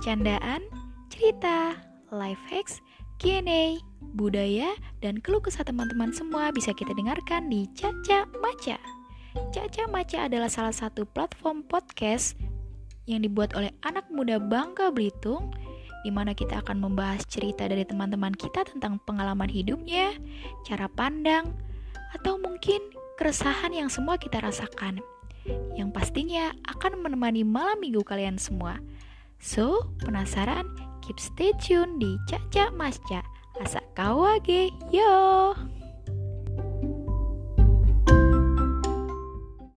candaan, cerita, life hacks, Q&A, budaya, dan keluh kesah teman-teman semua bisa kita dengarkan di Caca Maca. Caca Maca adalah salah satu platform podcast yang dibuat oleh anak muda Bangka Belitung di mana kita akan membahas cerita dari teman-teman kita tentang pengalaman hidupnya, cara pandang, atau mungkin keresahan yang semua kita rasakan. Yang pastinya akan menemani malam minggu kalian semua. So, penasaran? Keep stay tune di Caca Masca. Asa kawage, yo!